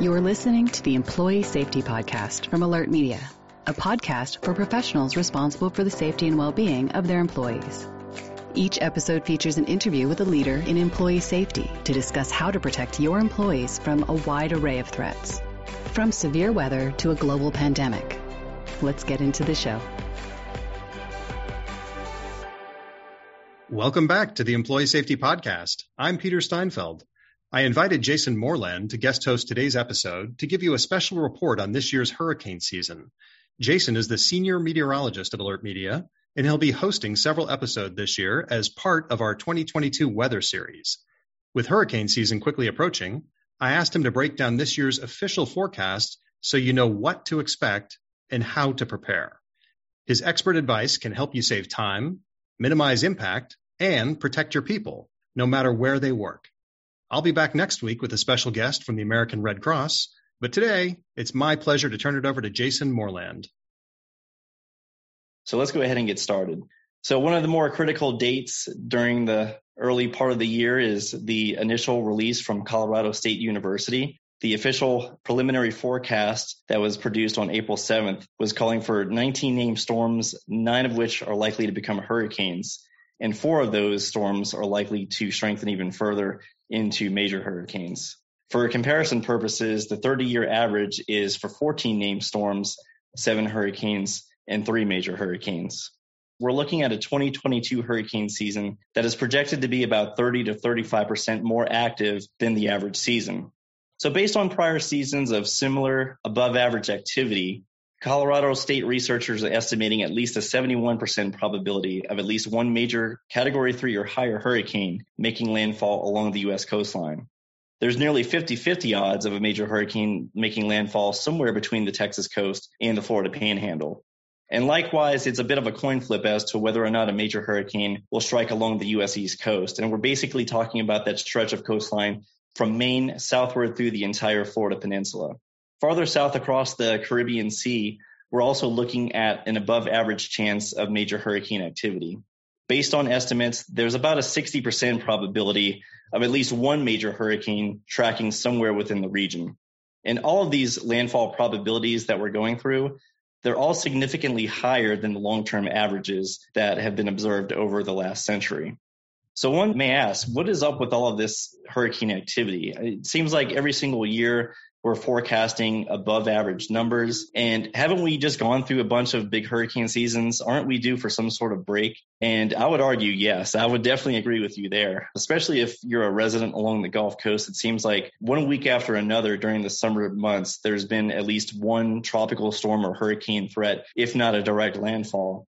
You're listening to the Employee Safety Podcast from AlertMedia, a podcast for professionals responsible for the safety and well-being of their employees. Each episode features an interview with a leader in employee safety to discuss how to protect your employees from a wide array of threats, from severe weather to a global pandemic. Let's get into the show. Welcome back to the Employee Safety Podcast. I'm Peter Steinfeld. I invited Jason Moreland to guest host today's episode to give you a special report on this year's hurricane season. Jason is the senior meteorologist of AlertMedia, and he'll be hosting several episodes this year as part of our 2022 weather series. With hurricane season quickly approaching, I asked him to break down this year's official forecast so you know what to expect and how to prepare. His expert advice can help you save time, minimize impact, and protect your people, no matter where they work. I'll be back next week with a special guest from the American Red Cross, but today it's my pleasure to turn it over to Jason Moreland. So let's go ahead and get started. So one of the more critical dates during the early part of the year is the initial release from Colorado State University. The official preliminary forecast that was produced on April 7th was calling for 19 named storms, nine of which are likely to become hurricanes. And four of those storms are likely to strengthen even further into major hurricanes. For comparison purposes, the 30 year average is for 14 named storms, seven hurricanes, and three major hurricanes. We're looking at a 2022 hurricane season that is projected to be about 30 to 35% more active than the average season. So, based on prior seasons of similar above average activity, Colorado state researchers are estimating at least a 71% probability of at least one major category three or higher hurricane making landfall along the U.S. coastline. There's nearly 50 50 odds of a major hurricane making landfall somewhere between the Texas coast and the Florida panhandle. And likewise, it's a bit of a coin flip as to whether or not a major hurricane will strike along the U.S. East Coast. And we're basically talking about that stretch of coastline from Maine southward through the entire Florida peninsula. Farther south across the Caribbean Sea, we're also looking at an above average chance of major hurricane activity. Based on estimates, there's about a 60% probability of at least one major hurricane tracking somewhere within the region. And all of these landfall probabilities that we're going through, they're all significantly higher than the long term averages that have been observed over the last century. So one may ask, what is up with all of this hurricane activity? It seems like every single year we're forecasting above average numbers. And haven't we just gone through a bunch of big hurricane seasons? Aren't we due for some sort of break? And I would argue, yes, I would definitely agree with you there, especially if you're a resident along the Gulf Coast. It seems like one week after another during the summer months, there's been at least one tropical storm or hurricane threat, if not a direct landfall.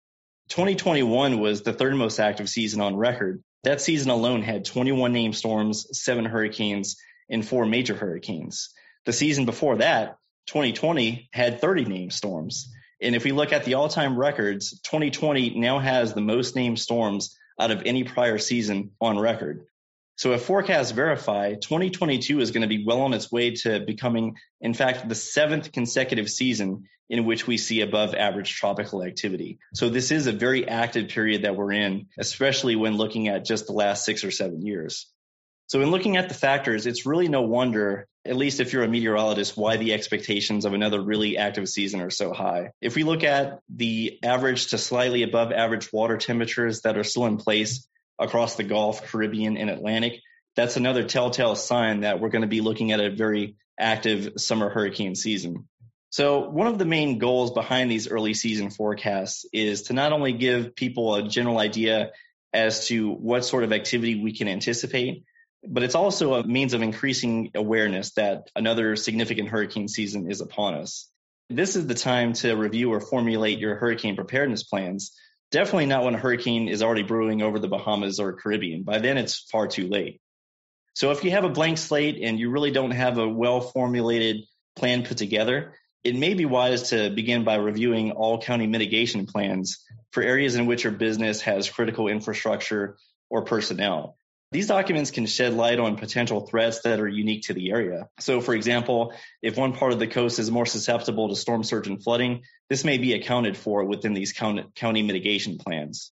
2021 was the third most active season on record. That season alone had 21 named storms, seven hurricanes, and four major hurricanes. The season before that, 2020, had 30 named storms. And if we look at the all time records, 2020 now has the most named storms out of any prior season on record. So if forecasts verify, 2022 is going to be well on its way to becoming, in fact, the seventh consecutive season in which we see above average tropical activity. So this is a very active period that we're in, especially when looking at just the last six or seven years. So in looking at the factors, it's really no wonder, at least if you're a meteorologist, why the expectations of another really active season are so high. If we look at the average to slightly above average water temperatures that are still in place across the Gulf, Caribbean, and Atlantic, that's another telltale sign that we're going to be looking at a very active summer hurricane season. So one of the main goals behind these early season forecasts is to not only give people a general idea as to what sort of activity we can anticipate, but it's also a means of increasing awareness that another significant hurricane season is upon us. This is the time to review or formulate your hurricane preparedness plans. Definitely not when a hurricane is already brewing over the Bahamas or Caribbean. By then, it's far too late. So, if you have a blank slate and you really don't have a well formulated plan put together, it may be wise to begin by reviewing all county mitigation plans for areas in which your business has critical infrastructure or personnel. These documents can shed light on potential threats that are unique to the area. So, for example, if one part of the coast is more susceptible to storm surge and flooding, this may be accounted for within these county mitigation plans.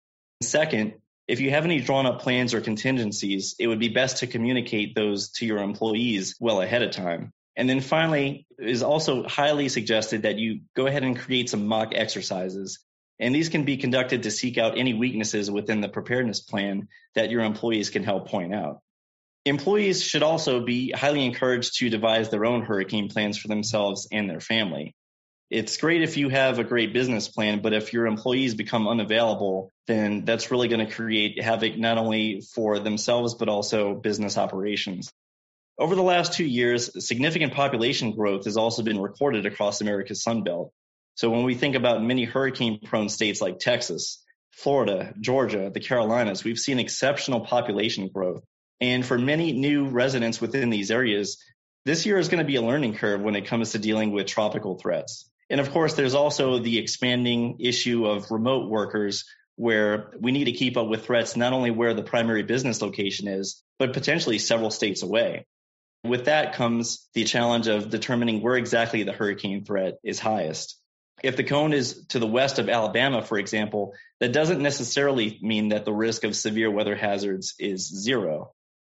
Second, if you have any drawn up plans or contingencies, it would be best to communicate those to your employees well ahead of time. And then finally, it is also highly suggested that you go ahead and create some mock exercises. And these can be conducted to seek out any weaknesses within the preparedness plan that your employees can help point out. Employees should also be highly encouraged to devise their own hurricane plans for themselves and their family. It's great if you have a great business plan, but if your employees become unavailable, then that's really going to create havoc not only for themselves, but also business operations. Over the last two years, significant population growth has also been recorded across America's Sun Belt. So when we think about many hurricane prone states like Texas, Florida, Georgia, the Carolinas, we've seen exceptional population growth. And for many new residents within these areas, this year is going to be a learning curve when it comes to dealing with tropical threats. And of course, there's also the expanding issue of remote workers where we need to keep up with threats not only where the primary business location is, but potentially several states away. With that comes the challenge of determining where exactly the hurricane threat is highest. If the cone is to the west of Alabama, for example, that doesn't necessarily mean that the risk of severe weather hazards is zero.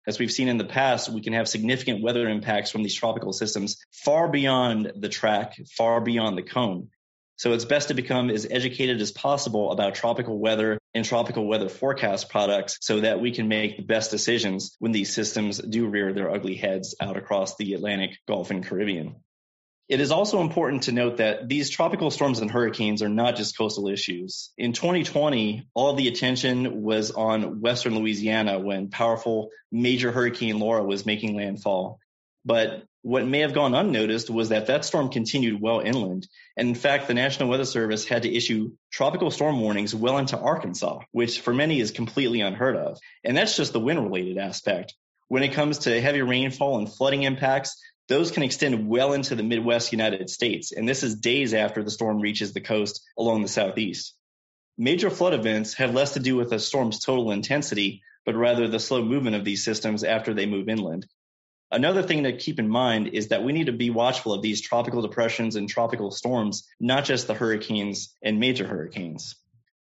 As we've seen in the past, we can have significant weather impacts from these tropical systems far beyond the track, far beyond the cone. So it's best to become as educated as possible about tropical weather and tropical weather forecast products so that we can make the best decisions when these systems do rear their ugly heads out across the Atlantic, Gulf, and Caribbean. It is also important to note that these tropical storms and hurricanes are not just coastal issues. In 2020, all the attention was on western Louisiana when powerful major hurricane Laura was making landfall. But what may have gone unnoticed was that that storm continued well inland. And in fact, the National Weather Service had to issue tropical storm warnings well into Arkansas, which for many is completely unheard of. And that's just the wind related aspect. When it comes to heavy rainfall and flooding impacts, those can extend well into the Midwest United States. And this is days after the storm reaches the coast along the southeast. Major flood events have less to do with a storm's total intensity, but rather the slow movement of these systems after they move inland. Another thing to keep in mind is that we need to be watchful of these tropical depressions and tropical storms, not just the hurricanes and major hurricanes.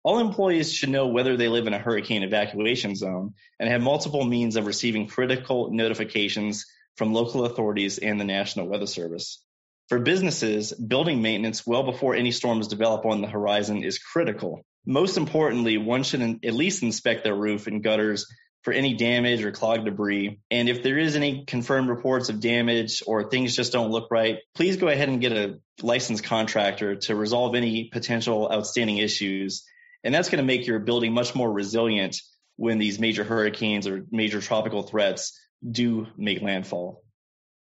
All employees should know whether they live in a hurricane evacuation zone and have multiple means of receiving critical notifications from local authorities and the National Weather Service. For businesses, building maintenance well before any storms develop on the horizon is critical. Most importantly, one should at least inspect their roof and gutters for any damage or clogged debris. And if there is any confirmed reports of damage or things just don't look right, please go ahead and get a licensed contractor to resolve any potential outstanding issues. And that's going to make your building much more resilient when these major hurricanes or major tropical threats do make landfall.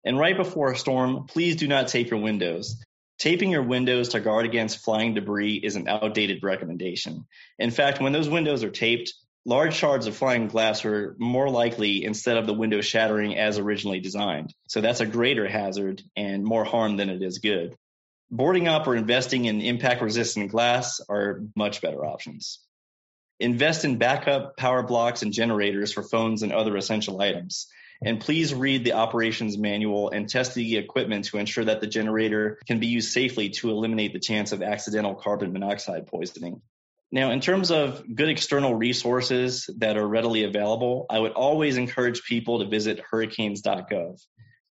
And right before a storm, please do not tape your windows. Taping your windows to guard against flying debris is an outdated recommendation. In fact, when those windows are taped, large shards of flying glass are more likely instead of the window shattering as originally designed. So that's a greater hazard and more harm than it is good. Boarding up or investing in impact resistant glass are much better options. Invest in backup power blocks and generators for phones and other essential items. And please read the operations manual and test the equipment to ensure that the generator can be used safely to eliminate the chance of accidental carbon monoxide poisoning. Now, in terms of good external resources that are readily available, I would always encourage people to visit hurricanes.gov.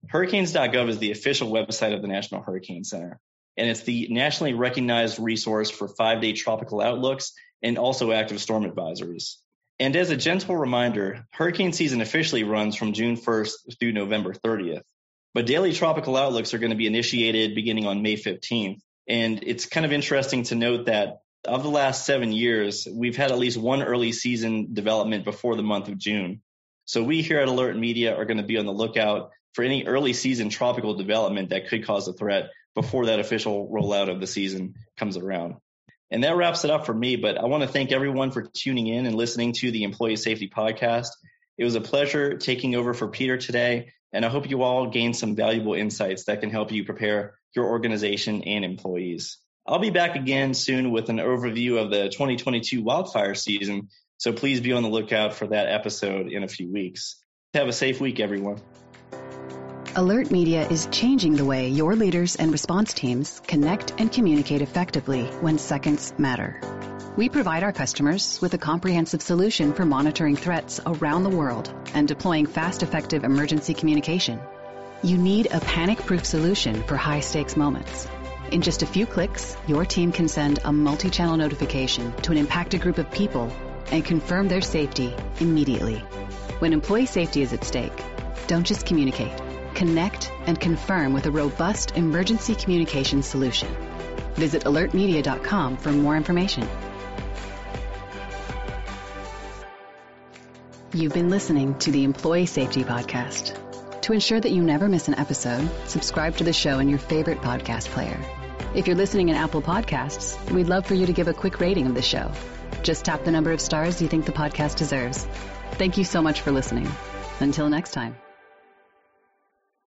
Hurricanes.gov is the official website of the National Hurricane Center, and it's the nationally recognized resource for five day tropical outlooks and also active storm advisories. And as a gentle reminder, hurricane season officially runs from June 1st through November 30th. But daily tropical outlooks are going to be initiated beginning on May 15th. And it's kind of interesting to note that of the last seven years, we've had at least one early season development before the month of June. So we here at AlertMedia are going to be on the lookout for any early season tropical development that could cause a threat before that official rollout of the season comes around. And that wraps it up for me, but I want to thank everyone for tuning in and listening to the Employee Safety Podcast. It was a pleasure taking over for Peter today, and I hope you all gained some valuable insights that can help you prepare your organization and employees. I'll be back again soon with an overview of the 2022 wildfire season, so please be on the lookout for that episode in a few weeks. Have a safe week, everyone. AlertMedia is changing the way your leaders and response teams connect and communicate effectively when seconds matter. We provide our customers with a comprehensive solution for monitoring threats around the world and deploying fast, effective emergency communication You need a panic-proof solution for high-stakes moments. In just a few clicks, your team can send a multi-channel notification to an impacted group of people and confirm their safety immediately. When employee safety is at stake, don't just communicate. Connect and confirm with a robust emergency communication solution. Visit alertmedia.com for more information. You've been listening to the Employee Safety Podcast. To ensure that you never miss an episode, subscribe to the show in your favorite podcast player. If you're listening in Apple Podcasts, we'd love for you to give a quick rating of the show. Just tap the number of stars you think the podcast deserves. Thank you so much for listening. Until next time.